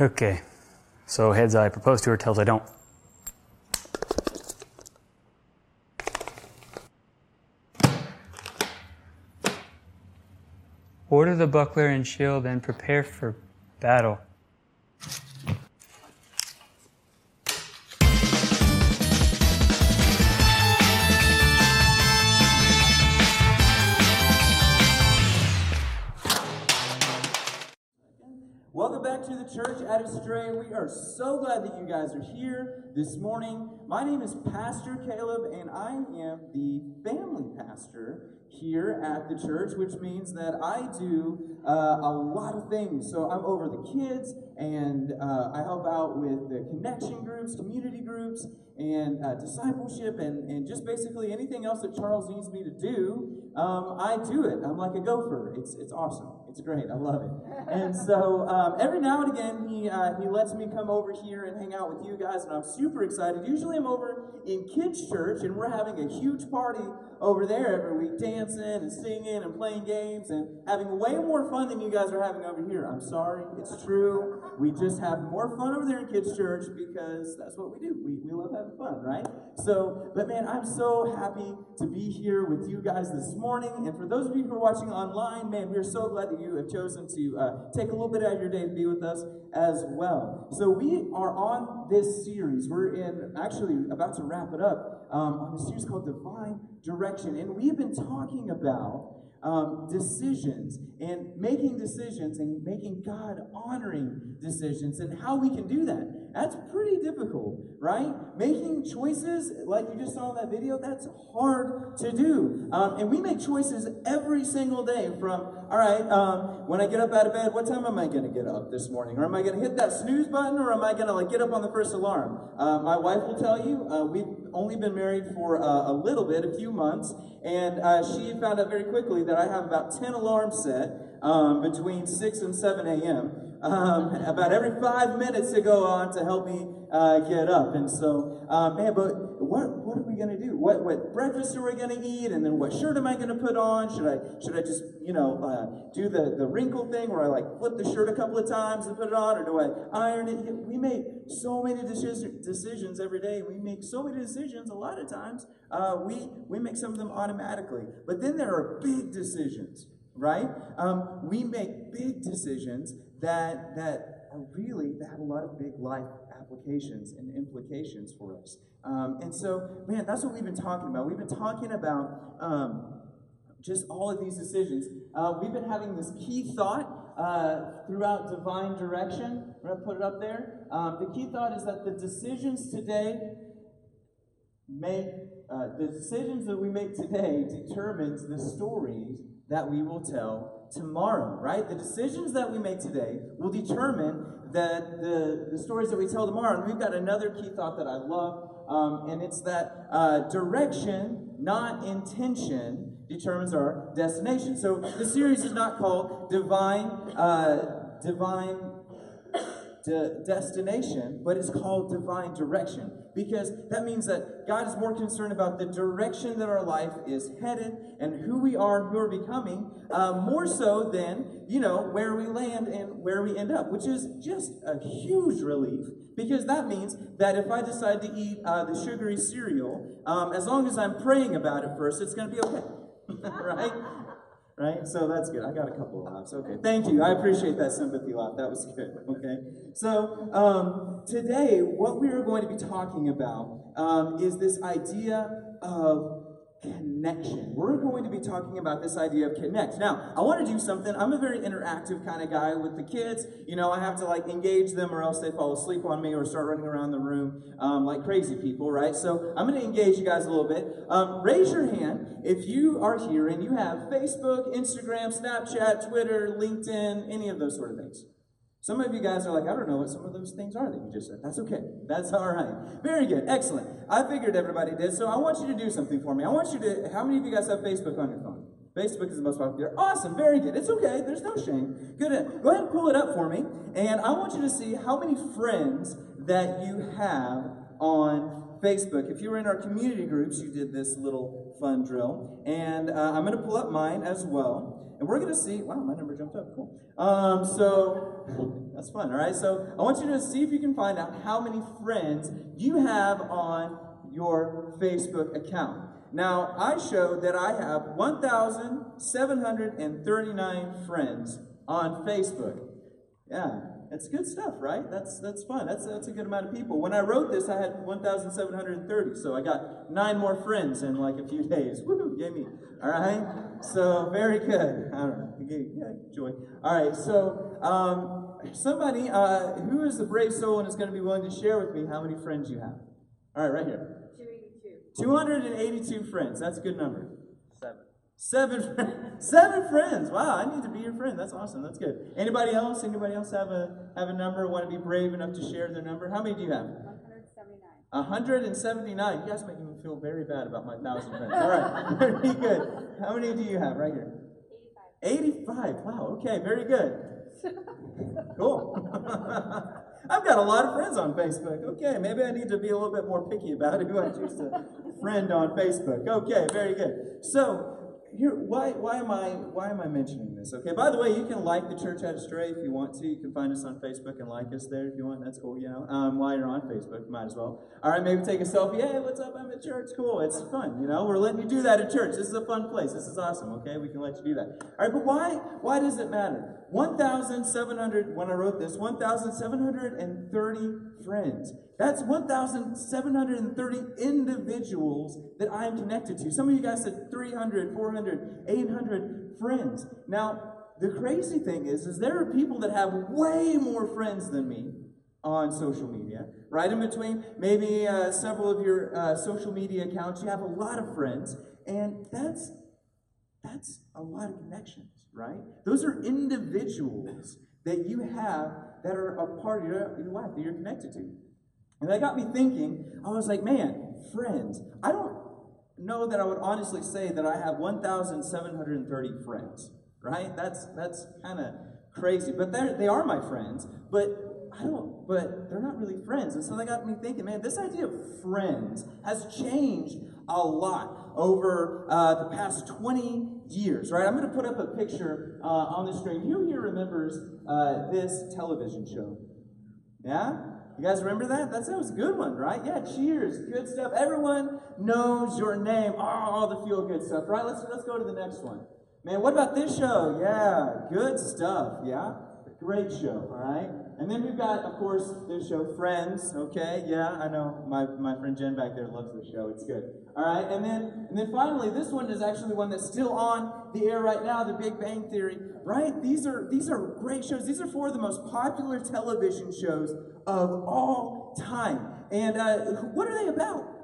Okay. So heads I propose to her, tails I don't. Order the buckler and shield and prepare for battle. Welcome back to the church at Astray. We are so glad that you guys are here this morning. My name is Pastor Caleb, and I am the family pastor here at the church, which means that I do uh, a lot of things. So I'm over the kids, and uh, I help out with the connection groups, community groups, and uh, discipleship, and, and just basically anything else that Charles needs me to do. Um, I do it. I'm like a gopher. It's it's awesome. It's great. I love it. And so um, every now and again, he uh, he lets me come over here and hang out with you guys, and I'm super excited. Usually, I'm over in kids' church, and we're having a huge party over there every week, dancing and singing and playing games and having way more fun than you guys are having over here. I'm sorry, it's true. We just have more fun over there in kids' church because that's what we do. We, we love having fun, right? So, but man, I'm so happy to be here with you guys this morning. And for those of you who are watching online, man, we are so glad that you have chosen to uh, take a little bit out of your day to be with us as well. So we are on this series. We're in actually about to wrap it up um, on a series called Divine Direction, and we've been talking about um, decisions and making decisions and making God honoring decisions and how we can do that. That's pretty difficult, right? Making choices, like you just saw in that video, that's hard to do. Um, and we make choices every single day from, all right, um, when I get up out of bed, what time am I going to get up this morning? Or am I going to hit that snooze button or am I going to like get up on the first alarm? Uh, my wife will tell you, uh, we've only been married for uh, a little bit, a few months, and uh, she found out very quickly that I have about 10 alarms set um, between 6 and 7 a.m. Um, about every five minutes to go on to help me uh, get up. And so, uh, man, but what what are we gonna do? What what breakfast are we gonna eat? And then what shirt am I gonna put on? Should I should I just you know uh, do the the wrinkle thing where I like flip the shirt a couple of times and put it on, or do I iron it? We make so many decisions every day. We make so many decisions. A lot of times, uh, we we make some of them automatically. But then there are big decisions right? Um, we make big decisions that that are really that have a lot of big life applications and implications for us. Um, and so, man, that's what we've been talking about. We've been talking about um, just all of these decisions. Uh, we've been having this key thought uh, throughout divine direction. We're going to put it up there. Um, the key thought is that the decisions today make uh, the decisions that we make today determines the stories that we will tell tomorrow, right? The decisions that we make today will determine that the, the stories that we tell tomorrow. And we've got another key thought that I love, um, and it's that uh, direction, not intention, determines our destination. So the series is not called Divine, uh, Divine de- destination, but it's called divine direction because that means that God is more concerned about the direction that our life is headed and who we are and who we're becoming, uh, more so than you know where we land and where we end up, which is just a huge relief because that means that if I decide to eat uh, the sugary cereal, um, as long as I'm praying about it first, it's going to be okay, right? Right? So that's good. I got a couple of laughs. Okay, thank you. I appreciate that sympathy laugh. That was good. Okay, so um, today what we are going to be talking about um, is this idea of connection. We're going to be talking about this idea of connect. Now, I want to do something. I'm a very interactive kind of guy with the kids. You know, I have to like engage them or else they fall asleep on me or start running around the room um, like crazy people, right? So I'm going to engage you guys a little bit. Um, raise your hand if you are here and you have Facebook, Instagram, Snapchat, Twitter, LinkedIn, any of those sort of things. Some of you guys are like, I don't know what some of those things are that you just said. That's okay. That's all right. Very good. Excellent. I figured everybody did. So I want you to do something for me. I want you to, how many of you guys have Facebook on your phone? Facebook is the most popular. Awesome. Very good. It's okay. There's no shame. Good. Go ahead and pull it up for me. And I want you to see how many friends that you have on Facebook. If you were in our community groups, you did this little fun drill. And uh, I'm going to pull up mine as well. And we're going to see. Wow, my number jumped up. Cool. Um, so that's fun. All right. So I want you to see if you can find out how many friends you have on your Facebook account. Now, I showed that I have 1,739 friends on Facebook. Yeah, that's good stuff, right? That's that's fun. That's that's a good amount of people. When I wrote this, I had 1,730, so I got nine more friends in like a few days. Woohoo! Yay me! All right. So very good. I don't know. Yeah, joy. All right. So um, somebody uh, who is the brave soul and is going to be willing to share with me how many friends you have. All right, right here. 282. 282 friends. That's a good number. Seven, seven friends. Wow, I need to be your friend. That's awesome. That's good. Anybody else? Anybody else have a have a number? Want to be brave enough to share their number? How many do you have? 179. 179. You guys make me feel very bad about my thousand friends. All right, very good. How many do you have right here? 85. 85. Wow. Okay. Very good. Cool. I've got a lot of friends on Facebook. Okay, maybe I need to be a little bit more picky about who I choose to friend on Facebook. Okay, very good. So here, why, why am I why am I mentioning this? Okay. By the way, you can like the Church at Stray if you want to. You can find us on Facebook and like us there if you want. That's cool. You know, um, while you're on Facebook, might as well. All right, maybe take a selfie. Hey, what's up? I'm at church. Cool. It's fun. You know, we're letting you do that at church. This is a fun place. This is awesome. Okay, we can let you do that. All right, but why why does it matter? 1,700, when I wrote this, 1,730 friends. That's 1,730 individuals that I am connected to. Some of you guys said 300, 400, 800 friends. Now, the crazy thing is, is there are people that have way more friends than me on social media. Right in between, maybe uh, several of your uh, social media accounts, you have a lot of friends, and that's that's a lot of connections right? Those are individuals that you have that are a part of your, life that you're connected to. And that got me thinking, I was like, man, friends. I don't know that I would honestly say that I have 1,730 friends, right? That's that's kind of crazy. But they they are my friends, but I don't, but they're not really friends. And so that got me thinking, man, this idea of friends has changed a lot over uh, the past 20 years, right? I'm going to put up a picture uh, on the screen. Who here remembers uh, this television show? Yeah? You guys remember that? That was a good one, right? Yeah, cheers. Good stuff. Everyone knows your name. Oh, all the feel good stuff, right? Let's, let's go to the next one. Man, what about this show? Yeah, good stuff. Yeah? Great show, all right? And then we've got, of course, this show, Friends. Okay, yeah, I know my, my friend Jen back there loves the show. It's good. All right, and then and then finally, this one is actually one that's still on the air right now, The Big Bang Theory. Right? These are these are great shows. These are four of the most popular television shows of all time. And uh, what are they about?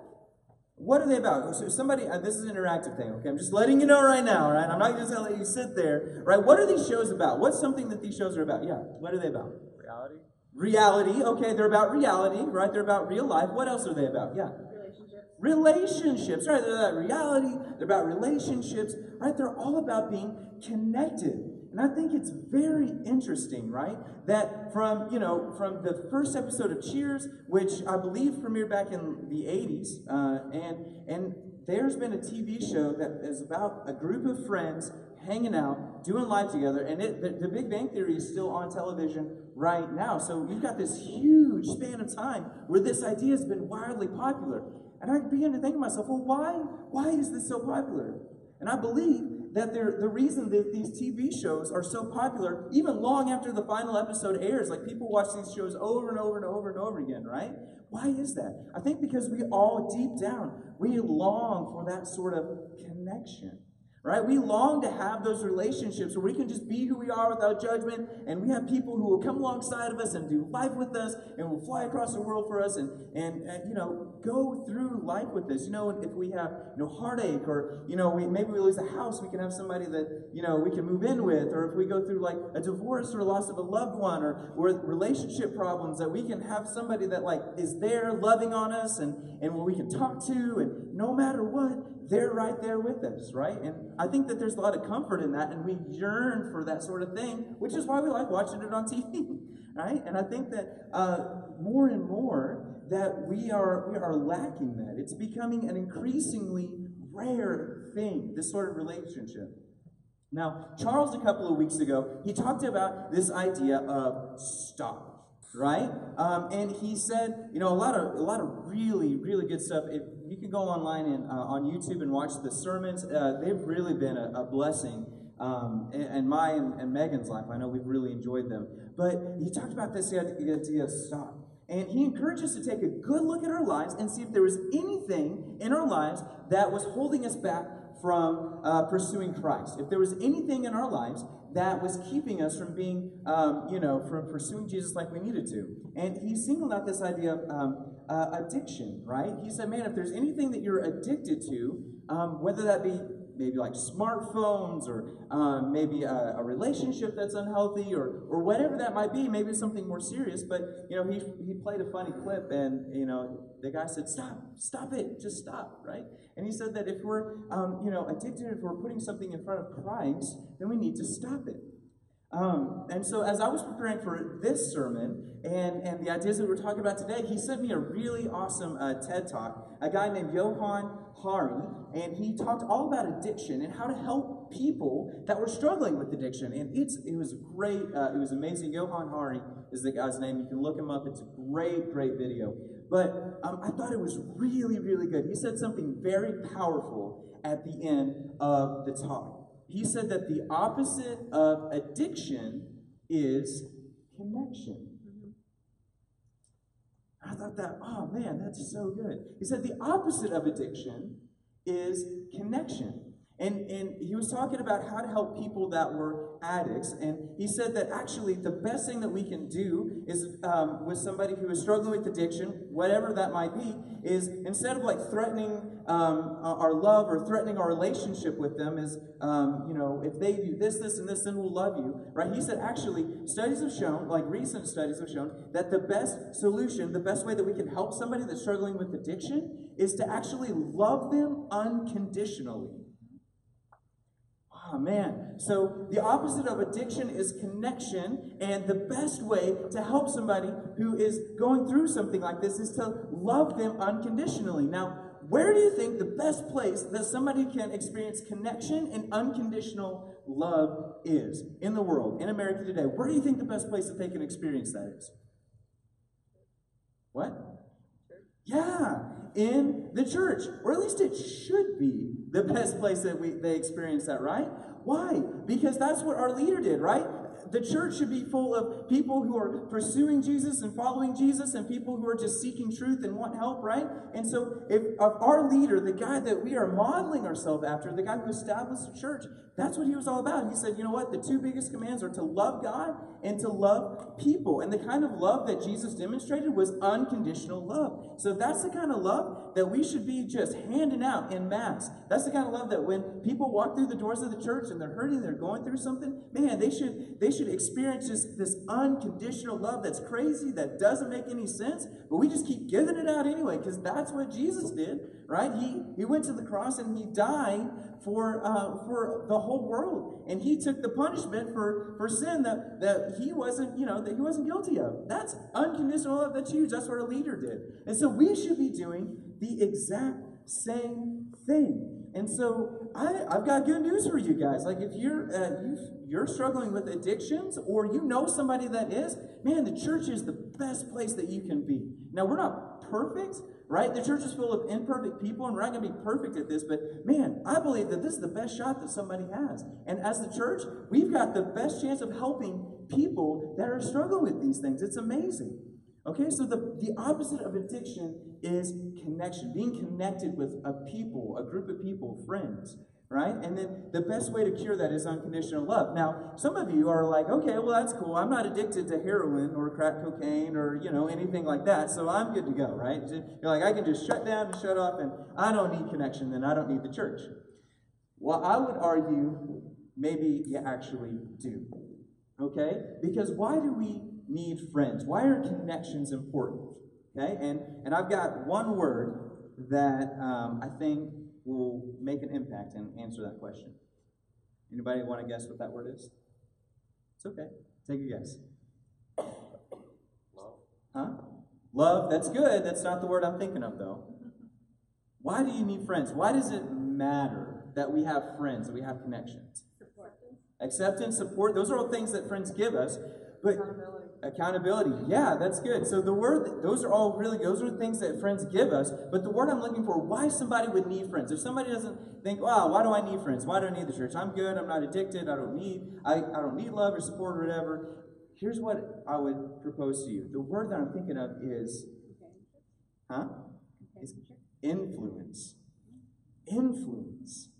What are they about? So somebody, uh, this is an interactive thing, okay? I'm just letting you know right now, right? I'm not just gonna let you sit there, right? What are these shows about? What's something that these shows are about? Yeah, what are they about? Reality. Reality, okay, they're about reality, right? They're about real life. What else are they about? Yeah. Relationships. Relationships, right? They're about reality, they're about relationships, right? They're all about being connected. And I think it's very interesting, right? That from, you know, from the first episode of Cheers, which I believe premiered back in the 80s, uh, and, and there's been a TV show that is about a group of friends hanging out, doing live together, and it, the, the, Big Bang Theory is still on television right now. So you've got this huge span of time where this idea has been wildly popular. And I began to think to myself, well, why, why is this so popular? And I believe that the reason that these TV shows are so popular, even long after the final episode airs, like people watch these shows over and over and over and over again, right? Why is that? I think because we all deep down, we long for that sort of connection right? We long to have those relationships where we can just be who we are without judgment, and we have people who will come alongside of us and do life with us, and will fly across the world for us, and and, and you know go through life with us. You know, if we have you know heartache, or you know we maybe we lose a house, we can have somebody that you know we can move in with, or if we go through like a divorce or loss of a loved one, or or relationship problems, that we can have somebody that like is there loving on us, and and we can talk to, and no matter what they're right there with us, right? And I think that there's a lot of comfort in that, and we yearn for that sort of thing, which is why we like watching it on TV, right? And I think that uh, more and more that we are we are lacking that. It's becoming an increasingly rare thing, this sort of relationship. Now, Charles, a couple of weeks ago, he talked about this idea of stop, right? Um, and he said, you know, a lot of a lot of really, really good stuff. If you can go online and uh, on YouTube and watch the sermons, uh, they've really been a, a blessing. Um, my and, and Megan's life, I know we've really enjoyed them. But he talked about this idea of stop. And he encouraged us to take a good look at our lives and see if there was anything in our lives that was holding us back from uh, pursuing Christ. If there was anything in our lives that was keeping us from being, um, you know, from pursuing Jesus like we needed to. And he singled out this idea of um, uh, addiction, right? He said, man, if there's anything that you're addicted to, um, whether that be maybe like smartphones or um, maybe a, a, relationship that's unhealthy or, or whatever that might be, maybe something more serious. But, you know, he, he played a funny clip and, you know, the guy said, stop, stop it, just stop, right? And he said that if we're, um, you know, addicted, if we're putting something in front of Christ, then we need to stop it. Um, and so as I was preparing for this sermon and, and the ideas that we're talking about today, he sent me a really awesome uh, TED Talk. A guy named Johann Hari, and he talked all about addiction and how to help people that were struggling with addiction. And it's it was great. Uh, it was amazing. Johann Hari is the guy's name. You can look him up. It's a great, great video. But um, I thought it was really, really good. He said something very powerful at the end of the talk. He said that the opposite of addiction is connection. I thought that, oh man, that's so good. He said the opposite of addiction is connection. And, and he was talking about how to help people that were addicts. And he said that actually the best thing that we can do is um, with somebody who is struggling with addiction, whatever that might be, is instead of like threatening um, our love or threatening our relationship with them, is, um, you know, if they do this, this, and this, then we'll love you, right? He said actually studies have shown, like recent studies have shown, that the best solution, the best way that we can help somebody that's struggling with addiction is to actually love them unconditionally. Oh man. So the opposite of addiction is connection, and the best way to help somebody who is going through something like this is to love them unconditionally. Now, where do you think the best place that somebody can experience connection and unconditional love is in the world, in America today? Where do you think the best place that they can experience that is? What? Yeah, in the church, or at least it should be the best place that we they experience that, right? Why? Because that's what our leader did, right? The church should be full of people who are pursuing Jesus and following Jesus and people who are just seeking truth and want help, right? And so, if, if our leader, the guy that we are modeling ourselves after, the guy who established the church, that's what he was all about. He said, you know what? The two biggest commands are to love God and to love people. And the kind of love that Jesus demonstrated was unconditional love. So that's the kind of love that we should be just handing out in mass. That's the kind of love that when people walk through the doors of the church and they're hurting, they're going through something, man, they should they should experience just this unconditional love that's crazy, that doesn't make any sense, but we just keep giving it out anyway, because that's what Jesus did, right? He he went to the cross and he died for, uh, for the whole world. And he took the punishment for, for sin that, that he wasn't, you know, that he wasn't guilty of. That's unconditional love. That's huge. That's what a leader did. And so we should be doing the exact same thing. And so I, I've got good news for you guys. Like if you're uh, you are struggling with addictions or you know somebody that is, man, the church is the best place that you can be. Now we're not perfect, right? The church is full of imperfect people, and we're not going to be perfect at this, but man, I believe that this is the best shot that somebody has. And as the church, we've got the best chance of helping people that are struggling with these things. It's amazing. Okay, so the, the opposite of addiction is connection, being connected with a people, a group of people, friends right? And then the best way to cure that is unconditional love. Now, some of you are like, okay, well, that's cool. I'm not addicted to heroin or crack cocaine or, you know, anything like that, so I'm good to go, right? You're like, I can just shut down and shut off, and I don't need connection, then I don't need the church. Well, I would argue maybe you actually do, okay? Because why do we need friends? Why are connections important? Okay, and, and I've got one word that um, I think will make an impact and answer that question. Anybody want to guess what that word is? It's okay. Take a guess. Love. Huh? Love, that's good. That's not the word I'm thinking of, though. Why do you need friends? Why does it matter that we have friends, that we have connections? Support. Acceptance, support, those are all things that friends give us. But accountability, yeah, that's good. So the word, those are all really, those are things that friends give us. But the word I'm looking for, why somebody would need friends. If somebody doesn't think, wow, why do I need friends? Why do I need the church? I'm good. I'm not addicted. I don't need, I, I don't need love or support or whatever. Here's what I would propose to you. The word that I'm thinking of is, huh? Is influence. Influence.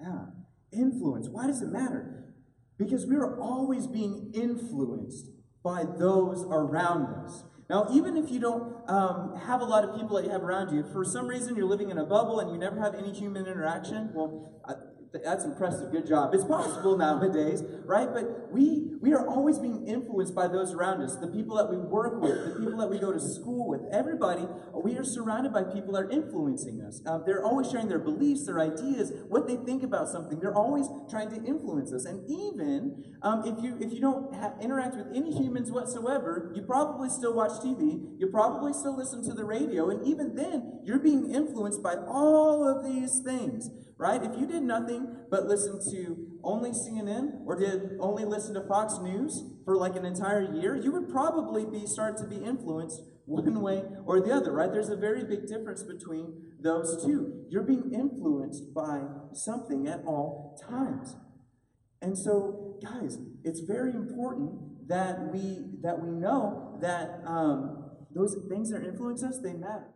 Yeah. Influence. Why does it matter? Because we are always being influenced by those around us. Now, even if you don't um, have a lot of people that you have around you, for some reason you're living in a bubble and you never have any human interaction, well, that's impressive. Good job. It's possible nowadays, right? But we we are always being influenced by those around us, the people that we work with, the people that we go to school with. Everybody, we are surrounded by people that are influencing us. Um, they're always sharing their beliefs, their ideas, what they think about something. They're always trying to influence us. And even um, if you if you don't ha- interact with any humans whatsoever, you probably still watch TV. You probably still listen to the radio, and even then, you're being influenced by all of these things right? If you did nothing but listen to only CNN or did only listen to Fox News for like an entire year, you would probably be start to be influenced one way or the other, right? There's a very big difference between those two. You're being influenced by something at all times. And so, guys, it's very important that we that we know that um, those things that influence us, they matter.